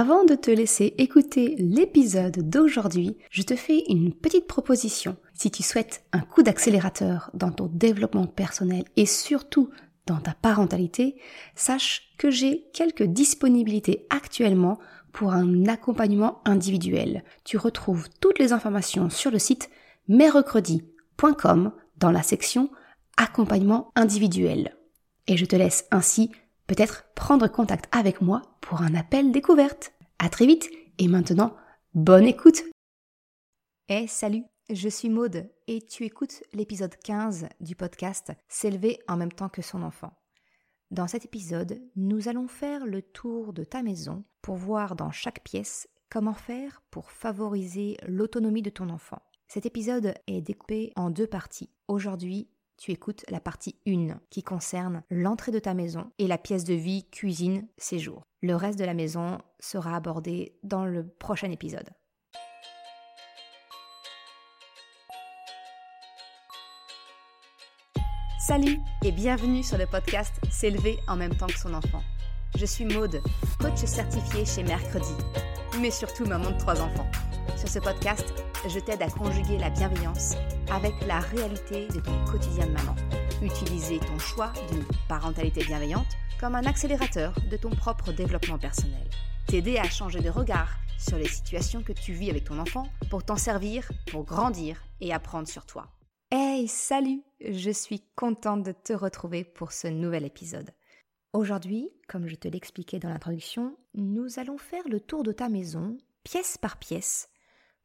Avant de te laisser écouter l'épisode d'aujourd'hui, je te fais une petite proposition. Si tu souhaites un coup d'accélérateur dans ton développement personnel et surtout dans ta parentalité, sache que j'ai quelques disponibilités actuellement pour un accompagnement individuel. Tu retrouves toutes les informations sur le site mercredi.com dans la section accompagnement individuel. Et je te laisse ainsi peut-être prendre contact avec moi pour un appel découverte. À très vite et maintenant, bonne écoute. Eh salut, je suis Maude et tu écoutes l'épisode 15 du podcast S'élever en même temps que son enfant. Dans cet épisode, nous allons faire le tour de ta maison pour voir dans chaque pièce comment faire pour favoriser l'autonomie de ton enfant. Cet épisode est découpé en deux parties. Aujourd'hui, tu écoutes la partie 1 qui concerne l'entrée de ta maison et la pièce de vie, cuisine, séjour. Le reste de la maison sera abordé dans le prochain épisode. Salut et bienvenue sur le podcast S'élever en même temps que son enfant. Je suis Maude, coach certifié chez Mercredi, mais surtout maman de trois enfants. Sur ce podcast, je t'aide à conjuguer la bienveillance avec la réalité de ton quotidien de maman. Utiliser ton choix d'une parentalité bienveillante comme un accélérateur de ton propre développement personnel. T'aider à changer de regard sur les situations que tu vis avec ton enfant pour t'en servir, pour grandir et apprendre sur toi. Hey, salut Je suis contente de te retrouver pour ce nouvel épisode. Aujourd'hui, comme je te l'expliquais dans l'introduction, nous allons faire le tour de ta maison, pièce par pièce,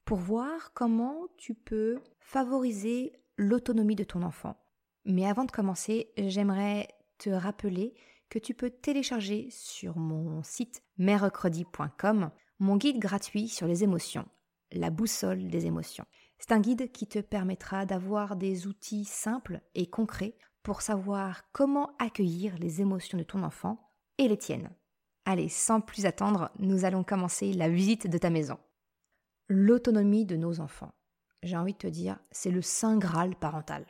pour voir comment tu peux favoriser l'autonomie de ton enfant. Mais avant de commencer, j'aimerais te rappeler que tu peux télécharger sur mon site mercredi.com mon guide gratuit sur les émotions, la boussole des émotions. C'est un guide qui te permettra d'avoir des outils simples et concrets pour savoir comment accueillir les émotions de ton enfant et les tiennes. Allez, sans plus attendre, nous allons commencer la visite de ta maison. L'autonomie de nos enfants. J'ai envie de te dire, c'est le saint Graal parental.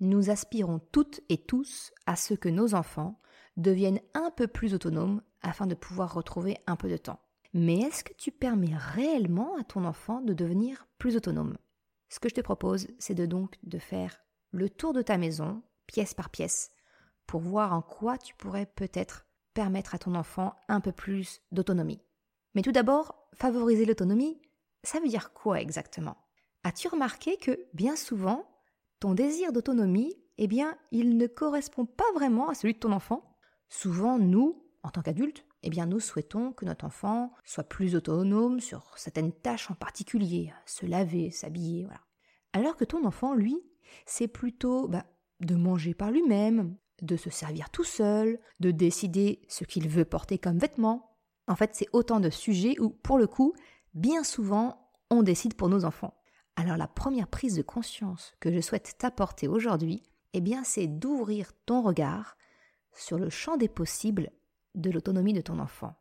Nous aspirons toutes et tous à ce que nos enfants deviennent un peu plus autonomes afin de pouvoir retrouver un peu de temps. Mais est-ce que tu permets réellement à ton enfant de devenir plus autonome? Ce que je te propose, c'est de donc de faire le tour de ta maison, pièce par pièce, pour voir en quoi tu pourrais peut-être permettre à ton enfant un peu plus d'autonomie. Mais tout d'abord, favoriser l'autonomie, ça veut dire quoi exactement? As-tu remarqué que bien souvent, ton désir d'autonomie, eh bien, il ne correspond pas vraiment à celui de ton enfant? Souvent, nous, en tant qu'adultes, eh bien, nous souhaitons que notre enfant soit plus autonome sur certaines tâches en particulier, se laver, s'habiller, voilà. Alors que ton enfant, lui, c'est plutôt bah, de manger par lui-même, de se servir tout seul, de décider ce qu'il veut porter comme vêtements. En fait, c'est autant de sujets où, pour le coup, bien souvent, on décide pour nos enfants. Alors la première prise de conscience que je souhaite t'apporter aujourd'hui, eh bien, c'est d'ouvrir ton regard sur le champ des possibles de l'autonomie de ton enfant.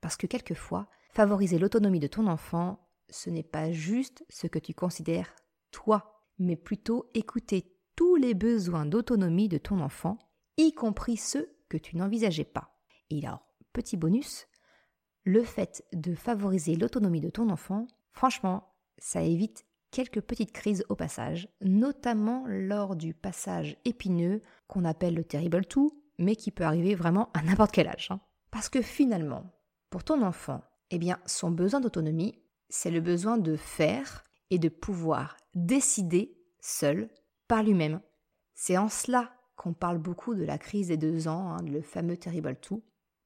Parce que quelquefois, favoriser l'autonomie de ton enfant, ce n'est pas juste ce que tu considères toi, mais plutôt écouter tous les besoins d'autonomie de ton enfant, y compris ceux que tu n'envisageais pas. Et alors, petit bonus, le fait de favoriser l'autonomie de ton enfant, franchement, ça évite quelques petites crises au passage, notamment lors du passage épineux qu'on appelle le terrible two, mais qui peut arriver vraiment à n'importe quel âge. Hein. Parce que finalement, pour ton enfant, eh bien, son besoin d'autonomie, c'est le besoin de faire et de pouvoir décider seul par lui-même. C'est en cela qu'on parle beaucoup de la crise des deux ans, hein, le fameux Terrible Two.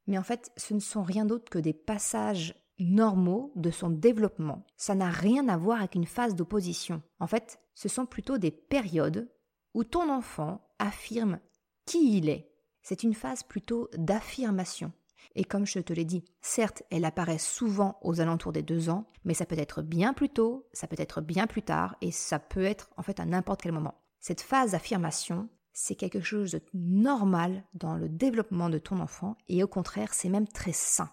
Mais en fait, ce ne sont rien d'autre que des passages normaux de son développement. Ça n'a rien à voir avec une phase d'opposition. En fait, ce sont plutôt des périodes où ton enfant affirme qui il est. C'est une phase plutôt d'affirmation. Et comme je te l'ai dit, certes, elle apparaît souvent aux alentours des deux ans, mais ça peut être bien plus tôt, ça peut être bien plus tard, et ça peut être en fait à n'importe quel moment. Cette phase d'affirmation, c'est quelque chose de normal dans le développement de ton enfant, et au contraire, c'est même très sain.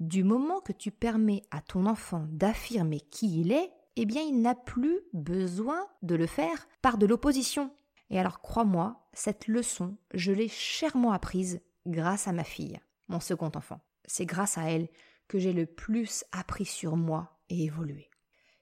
Du moment que tu permets à ton enfant d'affirmer qui il est, eh bien il n'a plus besoin de le faire par de l'opposition. Et alors crois-moi, cette leçon, je l'ai chèrement apprise grâce à ma fille, mon second enfant. C'est grâce à elle que j'ai le plus appris sur moi et évolué.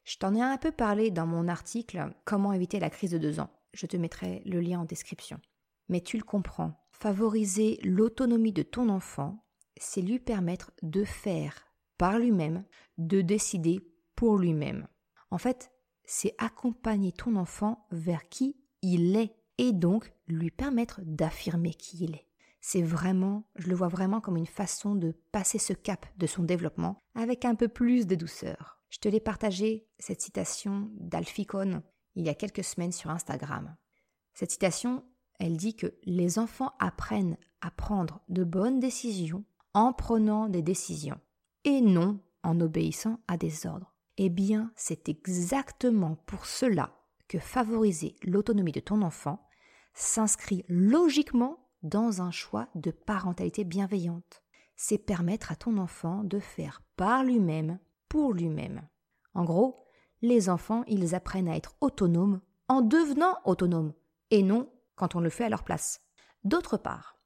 Je t'en ai un peu parlé dans mon article Comment éviter la crise de deux ans. Je te mettrai le lien en description. Mais tu le comprends, favoriser l'autonomie de ton enfant, c'est lui permettre de faire par lui-même, de décider pour lui-même. En fait, c'est accompagner ton enfant vers qui il est et donc lui permettre d'affirmer qui il est. C'est vraiment, je le vois vraiment comme une façon de passer ce cap de son développement avec un peu plus de douceur. Je te l'ai partagé, cette citation d'Alfie il y a quelques semaines sur Instagram. Cette citation, elle dit que les enfants apprennent à prendre de bonnes décisions en prenant des décisions et non en obéissant à des ordres. Eh bien, c'est exactement pour cela que favoriser l'autonomie de ton enfant s'inscrit logiquement dans un choix de parentalité bienveillante. C'est permettre à ton enfant de faire par lui-même, pour lui-même. En gros, les enfants, ils apprennent à être autonomes en devenant autonomes, et non quand on le fait à leur place. D'autre part,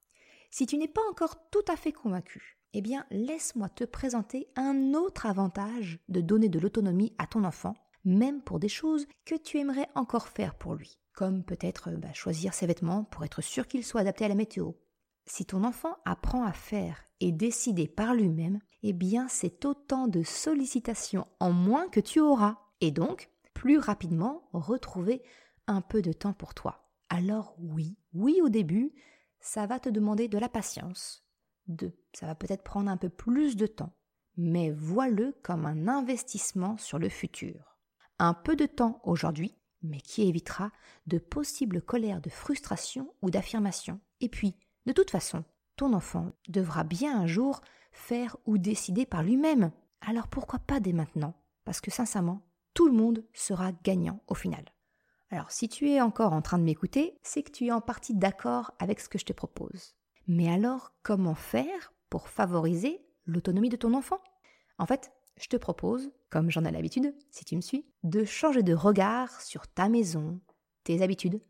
si tu n'es pas encore tout à fait convaincu, eh bien laisse-moi te présenter un autre avantage de donner de l'autonomie à ton enfant, même pour des choses que tu aimerais encore faire pour lui comme peut-être bah, choisir ses vêtements pour être sûr qu'ils soient adaptés à la météo. Si ton enfant apprend à faire et décider par lui-même, eh bien c'est autant de sollicitations en moins que tu auras, et donc plus rapidement retrouver un peu de temps pour toi. Alors oui, oui au début, ça va te demander de la patience, de, ça va peut-être prendre un peu plus de temps, mais vois-le comme un investissement sur le futur. Un peu de temps aujourd'hui mais qui évitera de possibles colères de frustration ou d'affirmation. Et puis, de toute façon, ton enfant devra bien un jour faire ou décider par lui-même. Alors pourquoi pas dès maintenant? Parce que sincèrement, tout le monde sera gagnant au final. Alors si tu es encore en train de m'écouter, c'est que tu es en partie d'accord avec ce que je te propose. Mais alors, comment faire pour favoriser l'autonomie de ton enfant? En fait, je te propose, comme j'en ai l'habitude, si tu me suis, de changer de regard sur ta maison, tes habitudes,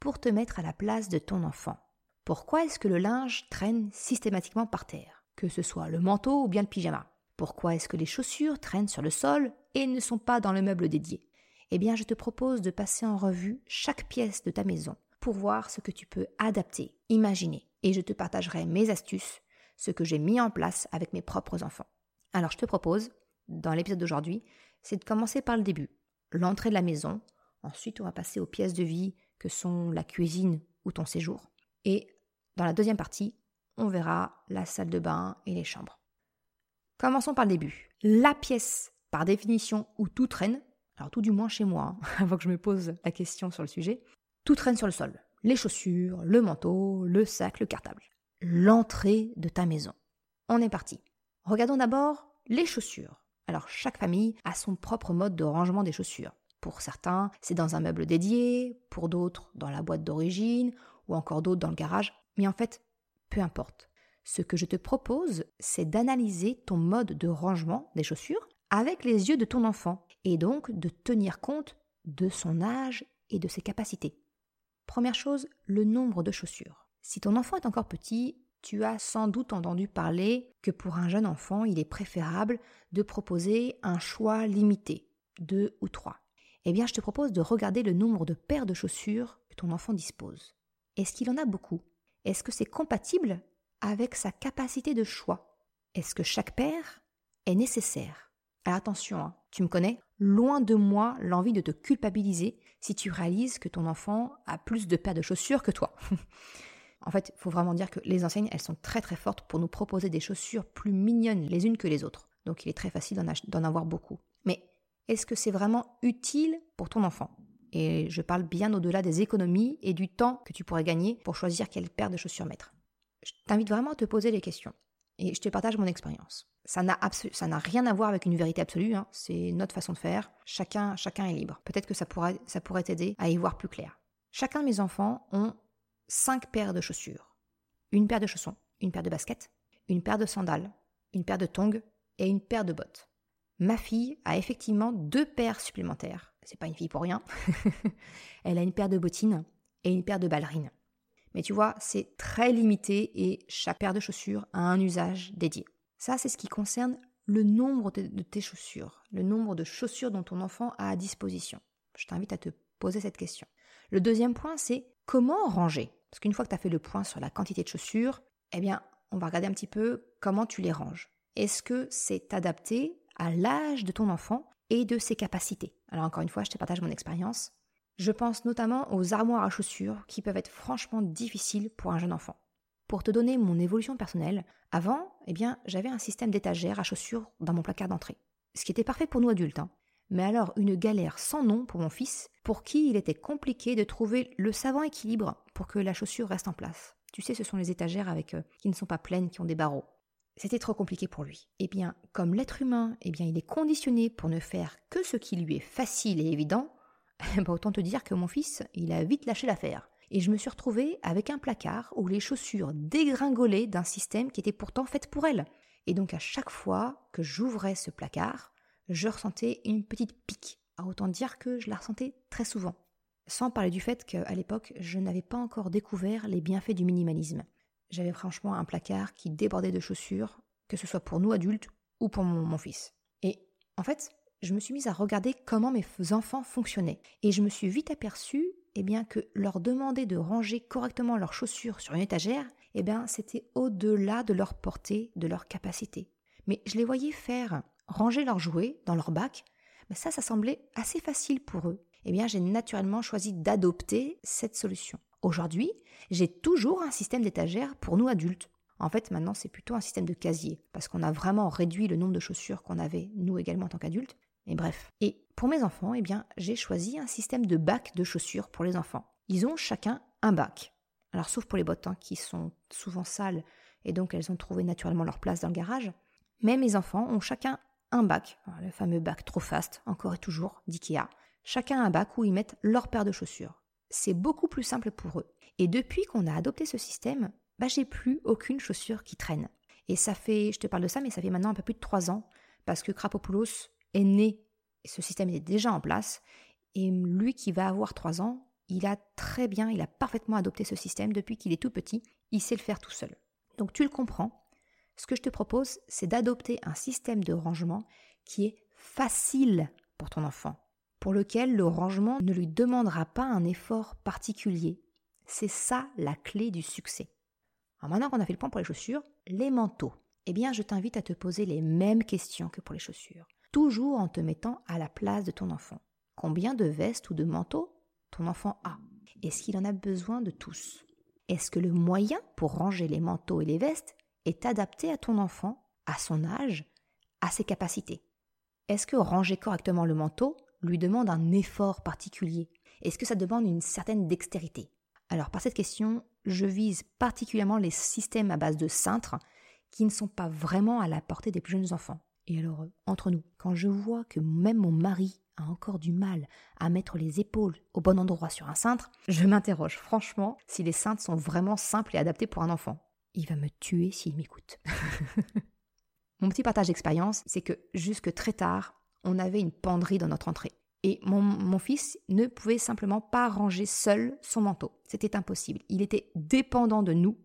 pour te mettre à la place de ton enfant. Pourquoi est-ce que le linge traîne systématiquement par terre, que ce soit le manteau ou bien le pyjama Pourquoi est-ce que les chaussures traînent sur le sol et ne sont pas dans le meuble dédié? Eh bien, je te propose de passer en revue chaque pièce de ta maison pour voir ce que tu peux adapter, imaginer, et je te partagerai mes astuces, ce que j'ai mis en place avec mes propres enfants. Alors je te propose dans l'épisode d'aujourd'hui, c'est de commencer par le début, l'entrée de la maison. Ensuite, on va passer aux pièces de vie que sont la cuisine ou ton séjour. Et dans la deuxième partie, on verra la salle de bain et les chambres. Commençons par le début. La pièce, par définition, où tout traîne, alors tout du moins chez moi, hein, avant que je me pose la question sur le sujet, tout traîne sur le sol. Les chaussures, le manteau, le sac, le cartable. L'entrée de ta maison. On est parti. Regardons d'abord les chaussures. Alors chaque famille a son propre mode de rangement des chaussures. Pour certains, c'est dans un meuble dédié, pour d'autres dans la boîte d'origine, ou encore d'autres dans le garage. Mais en fait, peu importe. Ce que je te propose, c'est d'analyser ton mode de rangement des chaussures avec les yeux de ton enfant, et donc de tenir compte de son âge et de ses capacités. Première chose, le nombre de chaussures. Si ton enfant est encore petit, tu as sans doute entendu parler que pour un jeune enfant, il est préférable de proposer un choix limité, deux ou trois. Eh bien, je te propose de regarder le nombre de paires de chaussures que ton enfant dispose. Est-ce qu'il en a beaucoup? Est-ce que c'est compatible avec sa capacité de choix Est-ce que chaque paire est nécessaire? Alors attention, hein, tu me connais, loin de moi l'envie de te culpabiliser si tu réalises que ton enfant a plus de paires de chaussures que toi. En fait, il faut vraiment dire que les enseignes, elles sont très très fortes pour nous proposer des chaussures plus mignonnes les unes que les autres. Donc il est très facile d'en avoir beaucoup. Mais est-ce que c'est vraiment utile pour ton enfant? Et je parle bien au-delà des économies et du temps que tu pourrais gagner pour choisir quelle paire de chaussures mettre. Je t'invite vraiment à te poser les questions. Et je te partage mon expérience. Ça n'a, rien à voir avec une vérité absolue, hein. c'est notre façon de faire. Chacun, est libre. Peut-être que ça pourrait, ça pourrait t'aider à y voir plus clair. Chacun de mes enfants ont cinq paires de chaussures. Une paire de chaussons, une paire de baskets, une paire de sandales, une paire de tongs et une paire de bottes. Ma fille a effectivement deux paires supplémentaires. C'est pas une fille pour rien. Elle a une paire de bottines et une paire de ballerines. Mais tu vois, c'est très limité et chaque paire de chaussures a un usage dédié. Ça, c'est ce qui concerne le nombre de, tes chaussures, le nombre de chaussures dont ton enfant a à disposition. Je t'invite à te poser cette question. Le deuxième point, c'est comment ranger? Parce qu'une fois que tu as fait le point sur la quantité de chaussures, eh bien, on va regarder un petit peu comment tu les ranges. Est-ce que c'est adapté à l'âge de ton enfant et de ses capacités? Alors encore une fois, je te partage mon expérience. Je pense notamment aux armoires à chaussures qui peuvent être franchement difficiles pour un jeune enfant. Pour te donner mon évolution personnelle, avant, eh bien, j'avais un système d'étagères à chaussures dans mon placard d'entrée. Ce qui était parfait pour nous adultes. Hein. Mais alors, une galère sans nom pour mon fils, pour qui il était compliqué de trouver le savant équilibre pour que la chaussure reste en place. Tu sais, ce sont les étagères avec euh, qui ne sont pas pleines, qui ont des barreaux. C'était trop compliqué pour lui. Eh bien, comme l'être humain, eh bien, il est conditionné pour ne faire que ce qui lui est facile et évident, bah, autant te dire que mon fils, il a vite lâché l'affaire. Et je me suis retrouvée avec un placard où les chaussures dégringolaient d'un système qui était pourtant fait pour elle. Et donc à chaque fois que j'ouvrais ce placard, je ressentais une petite pique. Autant dire que je la ressentais très souvent. Sans parler du fait qu'à l'époque, je n'avais pas encore découvert les bienfaits du minimalisme. J'avais franchement un placard qui débordait de chaussures, que ce soit pour nous adultes ou pour mon fils. Et en fait, je me suis mise à regarder comment mes enfants fonctionnaient. Et je me suis vite aperçue eh bien, que leur demander de ranger correctement leurs chaussures sur une étagère, eh bien, c'était au-delà de leur portée, de leur capacité. Mais je les voyais faire ranger leurs jouets dans leur bac, mais ça, ça semblait assez facile pour eux. Eh bien, j'ai naturellement choisi d'adopter cette solution. Aujourd'hui, j'ai toujours un système d'étagère pour nous adultes. En fait, maintenant, c'est plutôt un système de casier, parce qu'on a vraiment réduit le nombre de chaussures qu'on avait, nous également en tant qu'adultes. Et bref. Et pour mes enfants, eh bien, j'ai choisi un système de bac de chaussures pour les enfants. Ils ont chacun un bac. Alors, sauf pour les bottes, hein, qui sont souvent sales, et donc elles ont trouvé naturellement leur place dans le garage. Mais mes enfants ont chacun un bac, le fameux bac trop fast, encore et toujours, d'IKEA. Chacun un bac où ils mettent leur paire de chaussures. C'est beaucoup plus simple pour eux. Et depuis qu'on a adopté ce système, bah, j'ai plus aucune chaussure qui traîne. Et ça fait, je te parle de ça, mais ça fait maintenant un peu plus de trois ans, parce que Krapopoulos est né, et ce système est déjà en place, et lui qui va avoir trois ans, il a très bien, il a parfaitement adopté ce système depuis qu'il est tout petit, il sait le faire tout seul. Donc tu le comprends, ce que je te propose, c'est d'adopter un système de rangement qui est facile pour ton enfant, pour lequel le rangement ne lui demandera pas un effort particulier. C'est ça la clé du succès. Maintenant qu'on a fait le point pour les chaussures, les manteaux. Eh bien, je t'invite à te poser les mêmes questions que pour les chaussures, toujours en te mettant à la place de ton enfant. Combien de vestes ou de manteaux ton enfant a? Est-ce qu'il en a besoin de tous? Est-ce que le moyen pour ranger les manteaux et les vestes est adapté à ton enfant, à son âge, à ses capacités? Est-ce que ranger correctement le manteau lui demande un effort particulier? Est-ce que ça demande une certaine dextérité? Alors par cette question, je vise particulièrement les systèmes à base de cintres qui ne sont pas vraiment à la portée des plus jeunes enfants. Et alors, euh, entre nous, quand je vois que même mon mari a encore du mal à mettre les épaules au bon endroit sur un cintre, je m'interroge franchement si les cintres sont vraiment simples et adaptés pour un enfant il va me tuer s'il m'écoute. mon petit partage d'expérience, c'est que jusque très tard, on avait une penderie dans notre entrée. Et mon, fils ne pouvait simplement pas ranger seul son manteau. C'était impossible. Il était dépendant de nous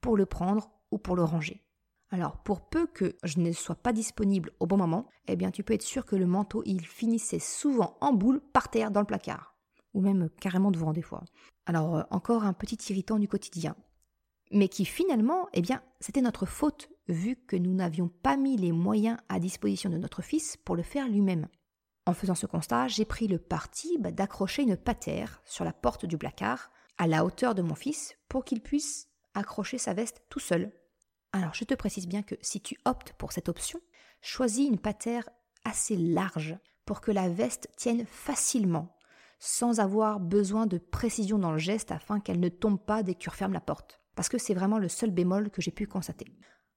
pour le prendre ou pour le ranger. Alors, pour peu que je ne sois pas disponible au bon moment, eh bien, tu peux être sûr que le manteau, il finissait souvent en boule par terre dans le placard. Ou même carrément devant des fois. Alors, euh, encore un petit irritant du quotidien mais qui finalement, eh bien, c'était notre faute vu que nous n'avions pas mis les moyens à disposition de notre fils pour le faire lui-même. En faisant ce constat, j'ai pris le parti bah, d'accrocher une patère sur la porte du placard à la hauteur de mon fils pour qu'il puisse accrocher sa veste tout seul. Alors je te précise bien que si tu optes pour cette option, choisis une patère assez large pour que la veste tienne facilement, sans avoir besoin de précision dans le geste afin qu'elle ne tombe pas dès que tu refermes la porte parce que c'est vraiment le seul bémol que j'ai pu constater.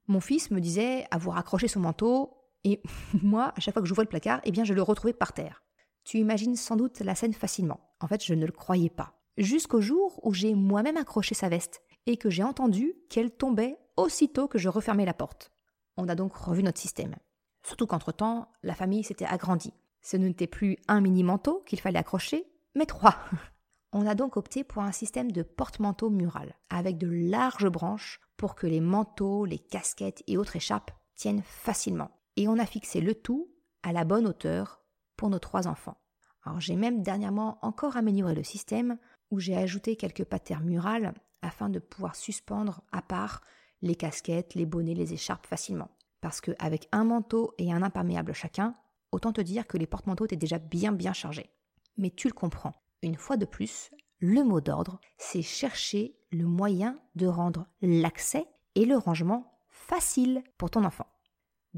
Mon fils me disait avoir accroché son manteau, et moi, à chaque fois que j'ouvrais le placard, eh bien, je le retrouvais par terre. Tu imagines sans doute la scène facilement. En fait, je ne le croyais pas. Jusqu'au jour où j'ai moi-même accroché sa veste et que j'ai entendu qu'elle tombait aussitôt que je refermais la porte. On a donc revu notre système. Surtout qu'entre-temps, la famille s'était agrandie. Ce n'était plus un mini-manteau qu'il fallait accrocher, mais trois. On a donc opté pour un système de porte-manteau mural, avec de larges branches pour que les manteaux, les casquettes et autres échappes tiennent facilement. Et on a fixé le tout à la bonne hauteur pour nos trois enfants. Alors j'ai même dernièrement encore amélioré le système où j'ai ajouté quelques patères murales afin de pouvoir suspendre à part les casquettes, les bonnets, les écharpes facilement. Parce qu'avec un manteau et un imperméable chacun, autant te dire que les porte-manteaux étaient déjà bien bien chargés. Mais tu le comprends, une fois de plus, le mot d'ordre, c'est chercher le moyen de rendre l'accès et le rangement facile pour ton enfant.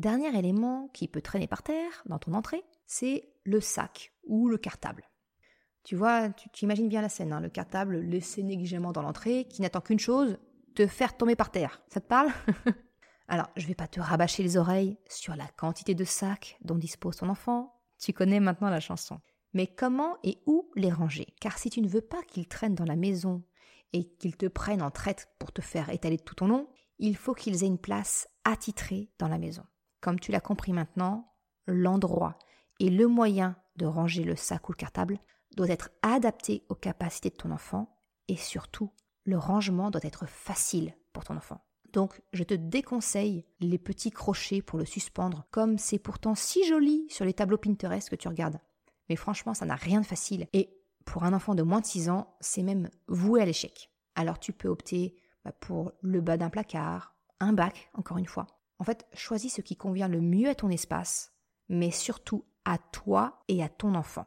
Dernier élément qui peut traîner par terre dans ton entrée, c'est le sac ou le cartable. Tu vois, tu, imagines bien la scène, hein, le cartable laissé négligemment dans l'entrée, qui n'attend qu'une chose, te faire tomber par terre. Ça te parle? Alors, je vais pas te rabâcher les oreilles sur la quantité de sacs dont dispose ton enfant. Tu connais maintenant la chanson. Mais comment et où les ranger? Car si tu ne veux pas qu'ils traînent dans la maison et qu'ils te prennent en traite pour te faire étaler tout ton nom, il faut qu'ils aient une place attitrée dans la maison. Comme tu l'as compris maintenant, l'endroit et le moyen de ranger le sac ou le cartable doit être adapté aux capacités de ton enfant et surtout, le rangement doit être facile pour ton enfant. Donc, je te déconseille les petits crochets pour le suspendre, comme c'est pourtant si joli sur les tableaux Pinterest que tu regardes. Mais franchement, ça n'a rien de facile. Et pour un enfant de moins de 6 ans, c'est même voué à l'échec. Alors tu peux opter bah, pour le bas d'un placard, un bac, encore une fois. En fait, choisis ce qui convient le mieux à ton espace, mais surtout à toi et à ton enfant.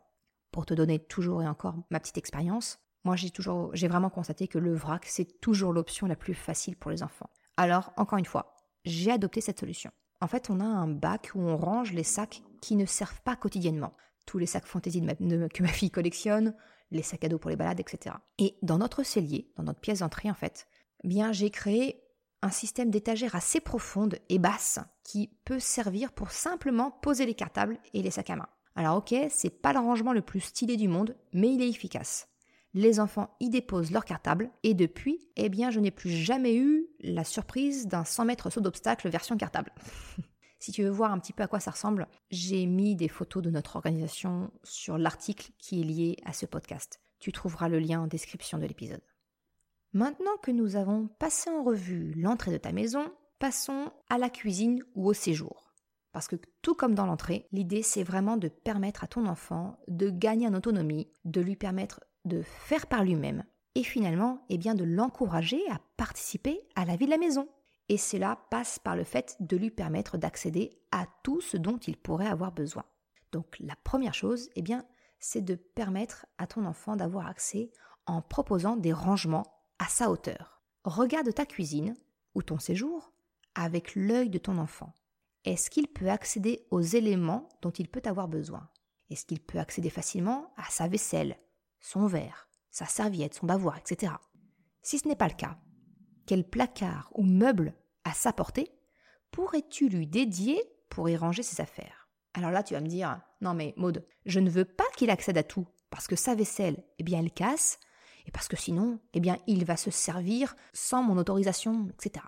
Pour te donner toujours et encore ma petite expérience, moi j'ai toujours, j'ai vraiment constaté que le vrac, c'est toujours l'option la plus facile pour les enfants. Alors, encore une fois, j'ai adopté cette solution. En fait, on a un bac où on range les sacs qui ne servent pas quotidiennement tous les sacs fantaisie que ma fille collectionne, les sacs à dos pour les balades, etc. Et dans notre cellier, dans notre pièce d'entrée en fait, eh bien j'ai créé un système d'étagères assez profonde et basse qui peut servir pour simplement poser les cartables et les sacs à main. Alors ok, c'est pas l'arrangement le plus stylé du monde, mais il est efficace. Les enfants y déposent leurs cartables et depuis, eh bien je n'ai plus jamais eu la surprise d'un 100 mètres saut d'obstacle version cartable. Si tu veux voir un petit peu à quoi ça ressemble, j'ai mis des photos de notre organisation sur l'article qui est lié à ce podcast. Tu trouveras le lien en description de l'épisode. Maintenant que nous avons passé en revue l'entrée de ta maison, passons à la cuisine ou au séjour. Parce que tout comme dans l'entrée, l'idée c'est vraiment de permettre à ton enfant de gagner en autonomie, de lui permettre de faire par lui-même et finalement eh bien, de l'encourager à participer à la vie de la maison et cela passe par le fait de lui permettre d'accéder à tout ce dont il pourrait avoir besoin. Donc la première chose, eh bien, c'est de permettre à ton enfant d'avoir accès en proposant des rangements sa hauteur. Regarde ta cuisine ou ton séjour avec l'œil de ton enfant. Est-ce qu'il peut accéder aux éléments dont il peut avoir besoin? Est-ce qu'il peut accéder facilement à sa vaisselle, son verre, sa serviette, son bavoir, etc. Si ce n'est pas le cas, quel placard ou meuble à sa portée pourrais-tu lui dédier pour y ranger ses affaires? Alors là, tu vas me dire, non mais Maude, je ne veux pas qu'il accède à tout, parce que sa vaisselle, eh bien, elle casse, et parce que sinon, eh bien, il va se servir sans mon autorisation, etc.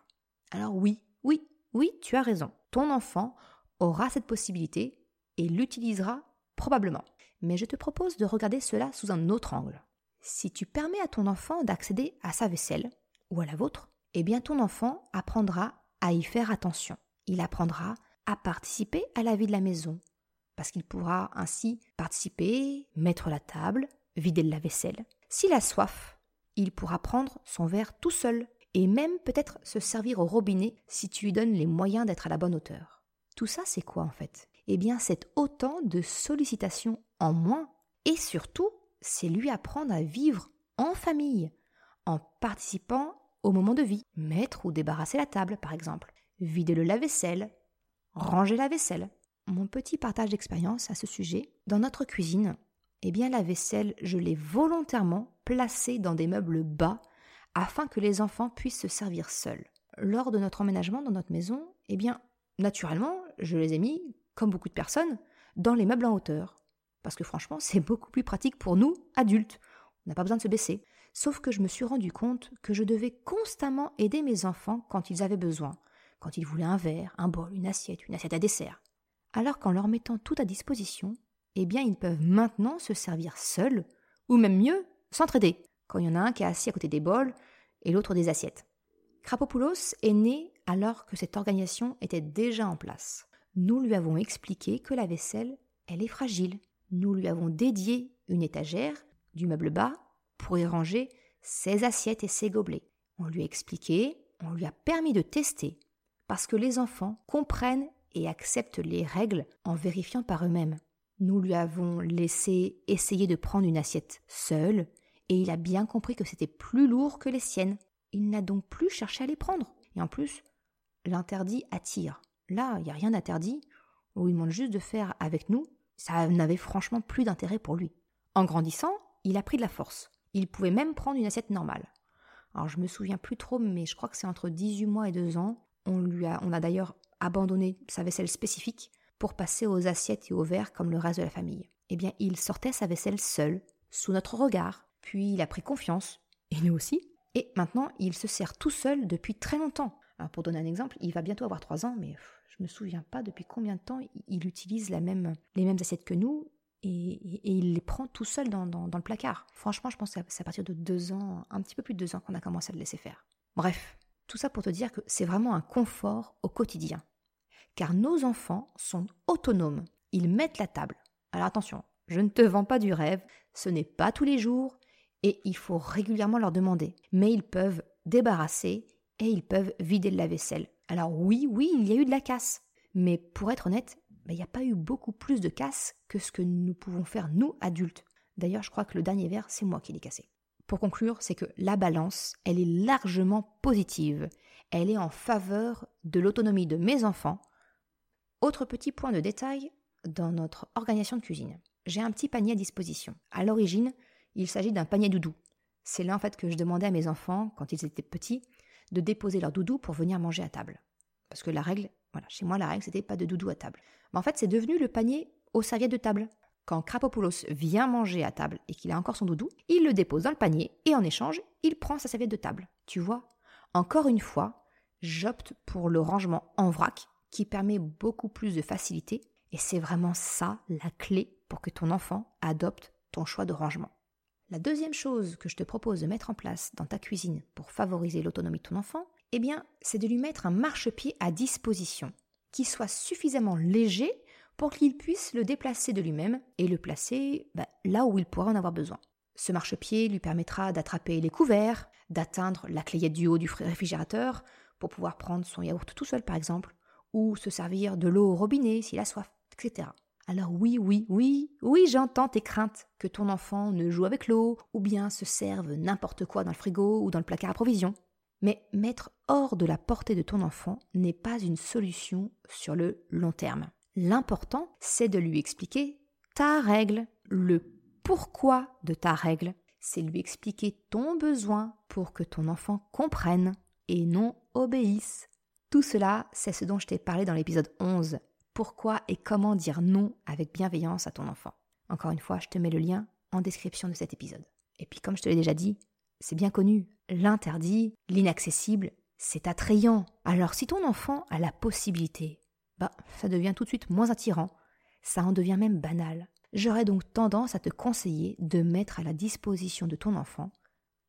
Alors oui, oui, oui, tu as raison. Ton enfant aura cette possibilité et l'utilisera probablement. Mais je te propose de regarder cela sous un autre angle. Si tu permets à ton enfant d'accéder à sa vaisselle, ou à la vôtre, eh bien ton enfant apprendra à y faire attention. Il apprendra à participer à la vie de la maison, parce qu'il pourra ainsi participer, mettre la table, vider la vaisselle. S'il a soif, il pourra prendre son verre tout seul, et même peut-être se servir au robinet si tu lui donnes les moyens d'être à la bonne hauteur. Tout ça, c'est quoi en fait? Eh bien, c'est autant de sollicitations en moins, et surtout, c'est lui apprendre à vivre en famille, en participant au moment de vie. Mettre ou débarrasser la table, par exemple. Vider le lave-vaisselle. Ranger la vaisselle. Mon petit partage d'expérience à ce sujet, dans notre cuisine, eh bien la vaisselle, je l'ai volontairement placée dans des meubles bas afin que les enfants puissent se servir seuls. Lors de notre emménagement dans notre maison, eh bien, naturellement, je les ai mis, comme beaucoup de personnes, dans les meubles en hauteur. Parce que franchement, c'est beaucoup plus pratique pour nous, adultes. On n'a pas besoin de se baisser. Sauf que je me suis rendu compte que je devais constamment aider mes enfants quand ils avaient besoin, quand ils voulaient un verre, un bol, une assiette, une assiette à dessert. Alors qu'en leur mettant tout à disposition, eh bien ils peuvent maintenant se servir seuls, ou même mieux, s'entraider, quand il y en a un qui est assis à côté des bols et l'autre des assiettes. Krapopoulos est né alors que cette organisation était déjà en place. nous lui avons expliqué que la vaisselle, elle est fragile. Nous lui avons dédié une étagère du meuble bas pour y ranger ses assiettes et ses gobelets. On lui a expliqué, on lui a permis de tester, parce que les enfants comprennent et acceptent les règles en vérifiant par eux-mêmes. Nous lui avons laissé essayer de prendre une assiette seul, et il a bien compris que c'était plus lourd que les siennes. Il n'a donc plus cherché à les prendre. Et en plus, l'interdit attire. Là, il n'y a rien d'interdit, où il demande juste de faire avec nous, ça n'avait franchement plus d'intérêt pour lui. En grandissant, il a pris de la force. Il pouvait même prendre une assiette normale. Alors je me souviens plus trop, mais je crois que c'est entre 18 mois et 2 ans. On lui a, on a d'ailleurs abandonné sa vaisselle spécifique pour passer aux assiettes et aux verres comme le reste de la famille. Eh bien, il sortait sa vaisselle seul, sous notre regard, puis il a pris confiance, et nous aussi, et maintenant il se sert tout seul depuis très longtemps. Alors pour donner un exemple, il va bientôt avoir 3 ans, mais je me souviens pas depuis combien de temps il utilise la même, les mêmes assiettes que nous, et, il les prend tout seul dans, le placard. Franchement, je pense que c'est à partir de 2 ans, un petit peu plus de 2 ans qu'on a commencé à le laisser faire. Bref, tout ça pour te dire que c'est vraiment un confort au quotidien car nos enfants sont autonomes. Ils mettent la table. Alors attention, je ne te vends pas du rêve, ce n'est pas tous les jours et il faut régulièrement leur demander. Mais ils peuvent débarrasser et ils peuvent vider de la vaisselle. Alors oui, oui, il y a eu de la casse. Mais pour être honnête, ben, il n'y a pas eu beaucoup plus de casse que ce que nous pouvons faire nous, adultes. D'ailleurs, je crois que le dernier verre, c'est moi qui l'ai cassé. Pour conclure, c'est que la balance, elle est largement positive. Elle est en faveur de l'autonomie de mes enfants, autre petit point de détail dans notre organisation de cuisine. J'ai un petit panier à disposition. À l'origine, il s'agit d'un panier doudou. C'est là en fait que je demandais à mes enfants, quand ils étaient petits, de déposer leur doudou pour venir manger à table. Parce que la règle, voilà, chez moi la règle c'était pas de doudou à table. Mais en fait, c'est devenu le panier aux serviettes de table. Quand Krapopoulos vient manger à table et qu'il a encore son doudou, il le dépose dans le panier et en échange, il prend sa serviette de table. Tu vois Encore une fois, j'opte pour le rangement en vrac qui permet beaucoup plus de facilité. Et c'est vraiment ça la clé pour que ton enfant adopte ton choix de rangement. La deuxième chose que je te propose de mettre en place dans ta cuisine pour favoriser l'autonomie de ton enfant, eh bien, c'est de lui mettre un marchepied à disposition qui soit suffisamment léger pour qu'il puisse le déplacer de lui-même et le placer bah, là où il pourra en avoir besoin. Ce marchepied lui permettra d'attraper les couverts, d'atteindre la clayette du haut du réfrigérateur pour pouvoir prendre son yaourt tout seul par exemple, ou se servir de l'eau au robinet s'il a soif, etc. Alors oui, oui, oui, oui, j'entends tes craintes que ton enfant ne joue avec l'eau, ou bien se serve n'importe quoi dans le frigo ou dans le placard à provisions. Mais mettre hors de la portée de ton enfant n'est pas une solution sur le long terme. L'important, c'est de lui expliquer ta règle, le pourquoi de ta règle. C'est lui expliquer ton besoin pour que ton enfant comprenne et non obéisse. Tout cela, c'est ce dont je t'ai parlé dans l'épisode 11. Pourquoi et comment dire non avec bienveillance à ton enfant. Encore une fois, je te mets le lien en description de cet épisode. Et puis comme je te l'ai déjà dit, c'est bien connu, l'interdit, l'inaccessible, c'est attrayant. Alors si ton enfant a la possibilité, bah ça devient tout de suite moins attirant, ça en devient même banal. J'aurais donc tendance à te conseiller de mettre à la disposition de ton enfant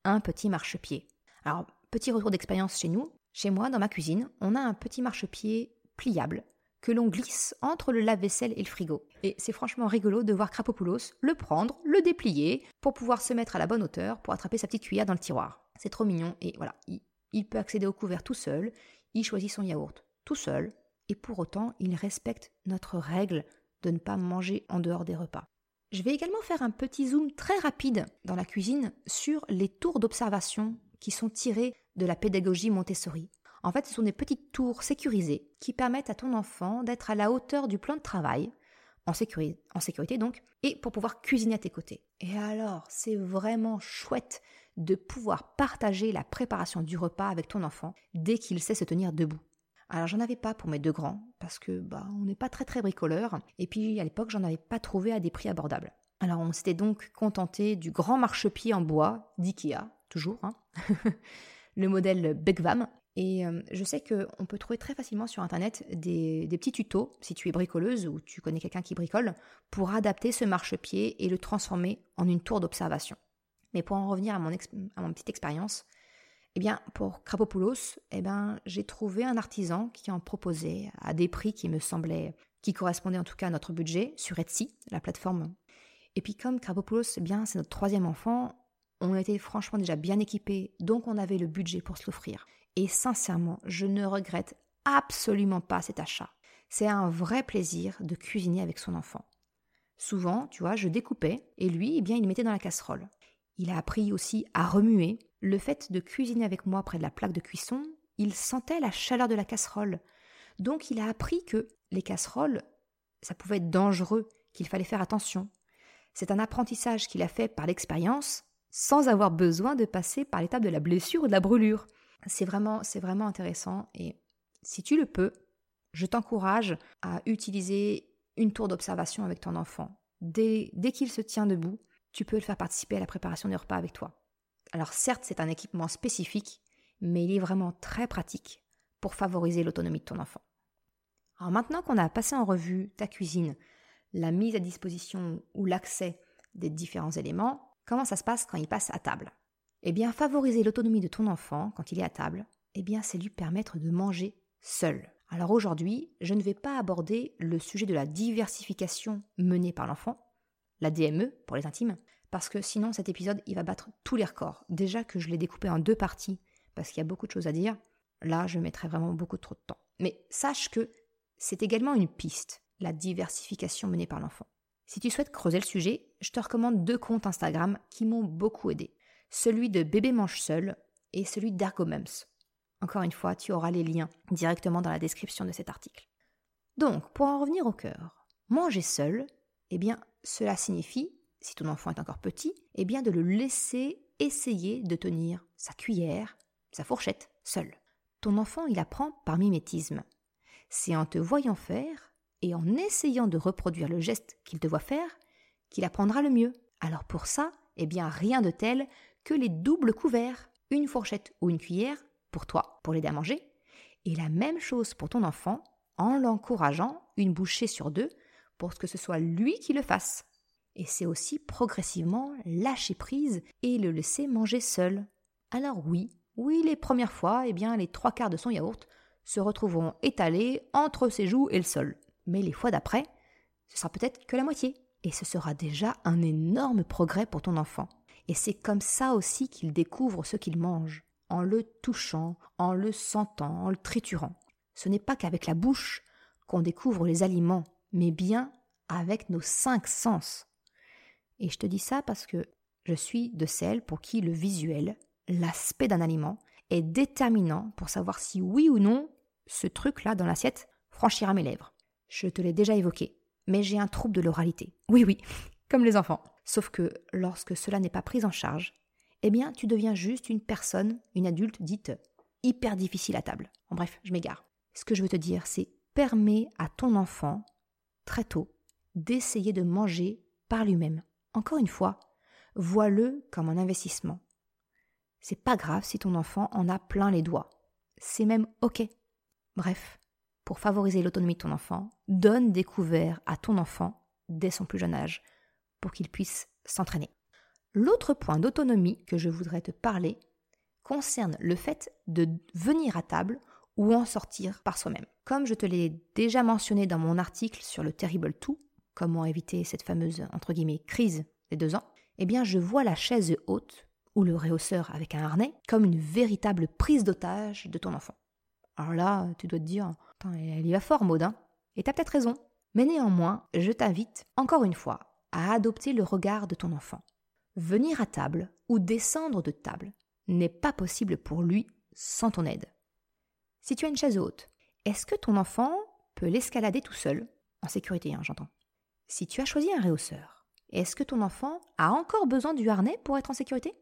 un petit marchepied. Alors, petit retour d'expérience chez nous, chez moi, dans ma cuisine, on a un petit marchepied pliable que l'on glisse entre le lave-vaisselle et le frigo. Et c'est franchement rigolo de voir Krapopoulos le prendre, le déplier, pour pouvoir se mettre à la bonne hauteur, pour attraper sa petite cuillère dans le tiroir. C'est trop mignon, et voilà, il, peut accéder au couvert tout seul, il choisit son yaourt tout seul, et pour autant, il respecte notre règle de ne pas manger en dehors des repas. Je vais également faire un petit zoom très rapide dans la cuisine sur les tours d'observation qui sont tirés de la pédagogie Montessori. En fait, ce sont des petites tours sécurisées qui permettent à ton enfant d'être à la hauteur du plan de travail, en, sécurité, en sécurité donc, et pour pouvoir cuisiner à tes côtés. Et alors, c'est vraiment chouette de pouvoir partager la préparation du repas avec ton enfant dès qu'il sait se tenir debout. Alors j'en avais pas pour mes deux grands parce que bah on n'est pas très très bricoleur et puis à l'époque j'en avais pas trouvé à des prix abordables. Alors on s'était donc contenté du grand marchepied en bois d'IKEA, toujours, hein le modèle Begvam. Et euh, je sais qu'on peut trouver très facilement sur Internet des, petits tutos, si tu es bricoleuse ou tu connais quelqu'un qui bricole, pour adapter ce marchepied et le transformer en une tour d'observation. Mais pour en revenir à mon, petite expérience, Eh bien, pour Krapopoulos, eh ben, j'ai trouvé un artisan qui en proposait à des prix qui me semblaient, qui correspondaient en tout cas à notre budget sur Etsy, la plateforme. Et puis comme Krapopoulos, eh bien, c'est notre troisième enfant, on était franchement déjà bien équipés, donc on avait le budget pour se l'offrir. Et sincèrement, je ne regrette absolument pas cet achat. C'est un vrai plaisir de cuisiner avec son enfant. Souvent, tu vois, je découpais et lui, eh bien, il mettait dans la casserole. Il a appris aussi à remuer, le fait de cuisiner avec moi près de la plaque de cuisson, il sentait la chaleur de la casserole. Donc il a appris que les casseroles, ça pouvait être dangereux, qu'il fallait faire attention. C'est un apprentissage qu'il a fait par l'expérience, sans avoir besoin de passer par l'étape de la blessure ou de la brûlure. C'est vraiment, c'est vraiment intéressant et si tu le peux, je t'encourage à utiliser une tour d'observation avec ton enfant. Dès, dès qu'il se tient debout, tu peux le faire participer à la préparation des repas avec toi. Alors certes, c'est un équipement spécifique, mais il est vraiment très pratique pour favoriser l'autonomie de ton enfant. Alors maintenant qu'on a passé en revue ta cuisine, la mise à disposition ou l'accès des différents éléments, comment ça se passe quand il passe à table? Eh bien, favoriser l'autonomie de ton enfant quand il est à table, eh bien, c'est lui permettre de manger seul. Alors aujourd'hui, je ne vais pas aborder le sujet de la diversification menée par l'enfant, la DME pour les intimes, parce que sinon cet épisode il va battre tous les records. Déjà que je l'ai découpé en deux parties parce qu'il y a beaucoup de choses à dire, là je mettrai vraiment beaucoup trop de temps. Mais sache que c'est également une piste, la diversification menée par l'enfant. Si tu souhaites creuser le sujet, je te recommande deux comptes Instagram qui m'ont beaucoup aidé. Celui de Bébé Mange Seul et celui d'Ergomums. Encore une fois, tu auras les liens directement dans la description de cet article. Donc, pour en revenir au cœur, manger seul, eh bien, cela signifie si ton enfant est encore petit, eh bien de le laisser essayer de tenir sa cuillère, sa fourchette, seul. Ton enfant, il apprend par mimétisme. C'est en te voyant faire et en essayant de reproduire le geste qu'il te voit faire qu'il apprendra le mieux. Alors pour ça, eh bien rien de tel que les doubles couverts, une fourchette ou une cuillère pour toi, pour l'aider à manger, et la même chose pour ton enfant en l'encourageant une bouchée sur deux pour que ce soit lui qui le fasse et c'est aussi progressivement lâcher prise et le laisser manger seul. Alors oui, oui, les premières fois, eh bien, les trois quarts de son yaourt se retrouveront étalés entre ses joues et le sol. Mais les fois d'après, ce sera peut-être que la moitié. Et ce sera déjà un énorme progrès pour ton enfant. Et c'est comme ça aussi qu'il découvre ce qu'il mange, en le touchant, en le sentant, en le triturant. Ce n'est pas qu'avec la bouche qu'on découvre les aliments, mais bien avec nos cinq sens. Et je te dis ça parce que je suis de celles pour qui le visuel, l'aspect d'un aliment, est déterminant pour savoir si oui ou non ce truc-là dans l'assiette franchira mes lèvres. Je te l'ai déjà évoqué, mais j'ai un trouble de l'oralité. Oui, oui, comme les enfants. Sauf que lorsque cela n'est pas pris en charge, eh bien, tu deviens juste une personne, une adulte dite hyper difficile à table. En bref, je m'égare. Ce que je veux te dire, c'est permets à ton enfant, très tôt, d'essayer de manger par lui-même. Encore une fois, vois-le comme un investissement. C'est pas grave si ton enfant en a plein les doigts. C'est même OK. Bref, pour favoriser l'autonomie de ton enfant, donne des couverts à ton enfant dès son plus jeune âge pour qu'il puisse s'entraîner. L'autre point d'autonomie que je voudrais te parler concerne le fait de venir à table ou en sortir par soi-même. Comme je te l'ai déjà mentionné dans mon article sur le Terrible Two, comment éviter cette fameuse entre guillemets crise des deux ans, eh bien je vois la chaise haute ou le réhausseur avec un harnais comme une véritable prise d'otage de ton enfant. Alors là, tu dois te dire, elle y va fort, Maud, Et t'as peut-être raison. Mais néanmoins, je t'invite, encore une fois, à adopter le regard de ton enfant. Venir à table ou descendre de table n'est pas possible pour lui sans ton aide. Si tu as une chaise haute, est-ce que ton enfant peut l'escalader tout seul? En sécurité, hein, j'entends. Si tu as choisi un réhausseur, est-ce que ton enfant a encore besoin du harnais pour être en sécurité?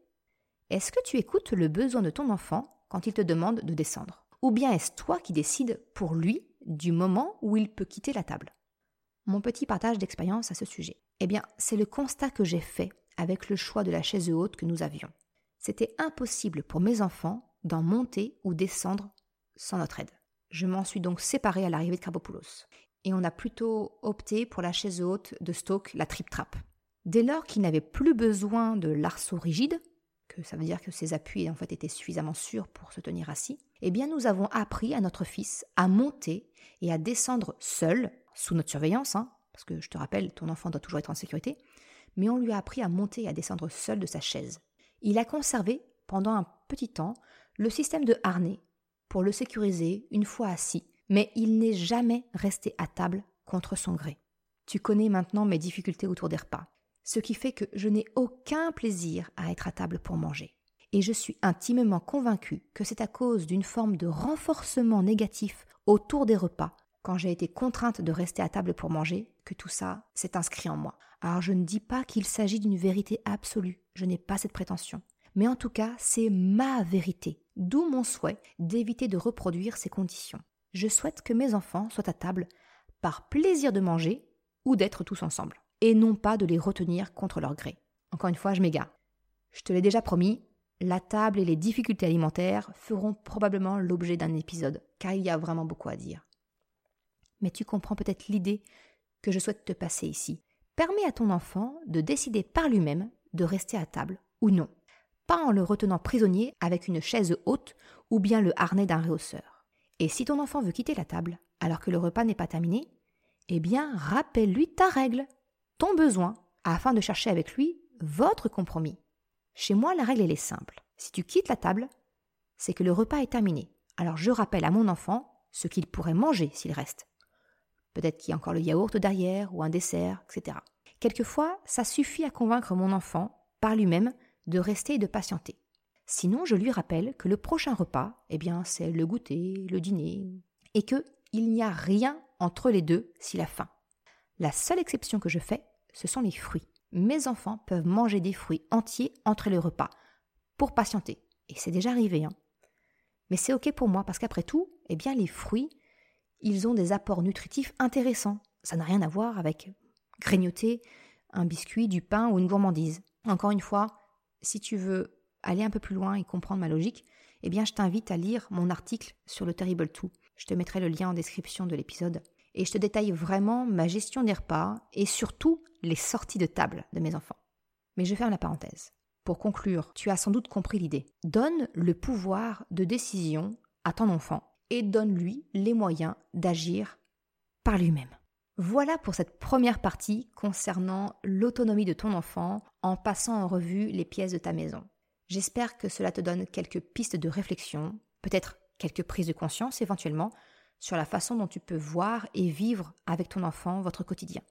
Est-ce que tu écoutes le besoin de ton enfant quand il te demande de descendre? Ou bien est-ce toi qui décides pour lui du moment où il peut quitter la table? Mon petit partage d'expérience à ce sujet. Eh bien, c'est le constat que j'ai fait avec le choix de la chaise haute que nous avions. C'était impossible pour mes enfants d'en monter ou descendre sans notre aide. Je m'en suis donc séparée à l'arrivée de Carbopoulos et on a plutôt opté pour la chaise haute de Stoke, la Trip Trap. Dès lors qu'il n'avait plus besoin de l'arceau rigide, que ça veut dire que ses appuis en fait étaient suffisamment sûrs pour se tenir assis, eh bien nous avons appris à notre fils à monter et à descendre seul, sous notre surveillance, hein, parce que je te rappelle, ton enfant doit toujours être en sécurité, mais on lui a appris à monter et à descendre seul de sa chaise. Il a conservé, pendant un petit temps, le système de harnais pour le sécuriser une fois assis, mais il n'est jamais resté à table contre son gré. Tu connais maintenant mes difficultés autour des repas, ce qui fait que je n'ai aucun plaisir à être à table pour manger. Et je suis intimement convaincue que c'est à cause d'une forme de renforcement négatif autour des repas, quand j'ai été contrainte de rester à table pour manger, que tout ça s'est inscrit en moi. Alors je ne dis pas qu'il s'agit d'une vérité absolue, je n'ai pas cette prétention. Mais en tout cas, c'est ma vérité, d'où mon souhait d'éviter de reproduire ces conditions. Je souhaite que mes enfants soient à table par plaisir de manger ou d'être tous ensemble, et non pas de les retenir contre leur gré. Encore une fois, je m'égare. Je te l'ai déjà promis, la table et les difficultés alimentaires feront probablement l'objet d'un épisode, car il y a vraiment beaucoup à dire. Mais tu comprends peut-être l'idée que je souhaite te passer ici. Permets à ton enfant de décider par lui-même de rester à table ou non, pas en le retenant prisonnier avec une chaise haute ou bien le harnais d'un réhausseur. Et si ton enfant veut quitter la table alors que le repas n'est pas terminé, eh bien, rappelle-lui ta règle, ton besoin, afin de chercher avec lui votre compromis. Chez moi, la règle, est simple. Si tu quittes la table, c'est que le repas est terminé. Alors je rappelle à mon enfant ce qu'il pourrait manger s'il reste. Peut-être qu'il y a encore le yaourt derrière ou un dessert, etc. Quelquefois, ça suffit à convaincre mon enfant, par lui-même, de rester et de patienter. Sinon, je lui rappelle que le prochain repas, eh bien, c'est le goûter, le dîner, et que il n'y a rien entre les deux s'il a faim. La seule exception que je fais, ce sont les fruits. Mes enfants peuvent manger des fruits entiers entre les repas, pour patienter. Et c'est déjà arrivé. Hein. Mais c'est ok pour moi, parce qu'après tout, eh bien les fruits, ils ont des apports nutritifs intéressants. Ça n'a rien à voir avec grignoter un biscuit, du pain ou une gourmandise. Encore une fois, si tu veux aller un peu plus loin et comprendre ma logique, eh bien je t'invite à lire mon article sur le Terrible 2. Je te mettrai le lien en description de l'épisode. Et je te détaille vraiment ma gestion des repas et surtout les sorties de table de mes enfants. Mais je ferme la parenthèse. Pour conclure, tu as sans doute compris l'idée. Donne le pouvoir de décision à ton enfant et donne-lui les moyens d'agir par lui-même. Voilà pour cette première partie concernant l'autonomie de ton enfant en passant en revue les pièces de ta maison. J'espère que cela te donne quelques pistes de réflexion, peut-être quelques prises de conscience éventuellement sur la façon dont tu peux voir et vivre avec ton enfant votre quotidien.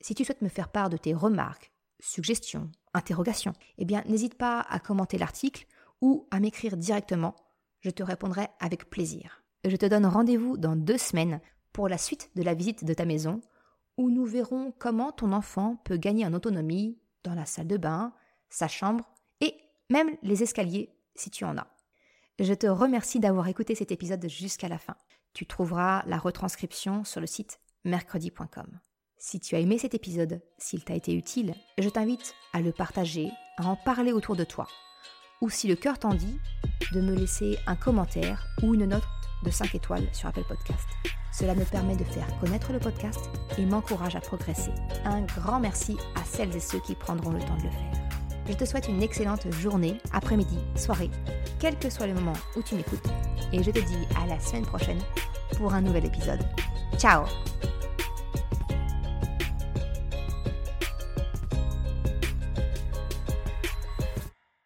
Si tu souhaites me faire part de tes remarques, suggestions, interrogations, eh bien n'hésite pas à commenter l'article ou à m'écrire directement, je te répondrai avec plaisir. Je te donne rendez-vous dans deux semaines pour la suite de la visite de ta maison, où nous verrons comment ton enfant peut gagner en autonomie dans la salle de bain, sa chambre et même les escaliers si tu en as. Je te remercie d'avoir écouté cet épisode jusqu'à la fin. Tu trouveras la retranscription sur le site mercredi.com. Si tu as aimé cet épisode, s'il t'a été utile, je t'invite à le partager, à en parler autour de toi. Ou si le cœur t'en dit, de me laisser un commentaire ou une note de 5 étoiles sur Apple Podcast. Cela me permet de faire connaître le podcast et m'encourage à progresser. Un grand merci à celles et ceux qui prendront le temps de le faire. Je te souhaite une excellente journée, après-midi, soirée, quel que soit le moment où tu m'écoutes. Et je te dis à la semaine prochaine pour un nouvel épisode. Ciao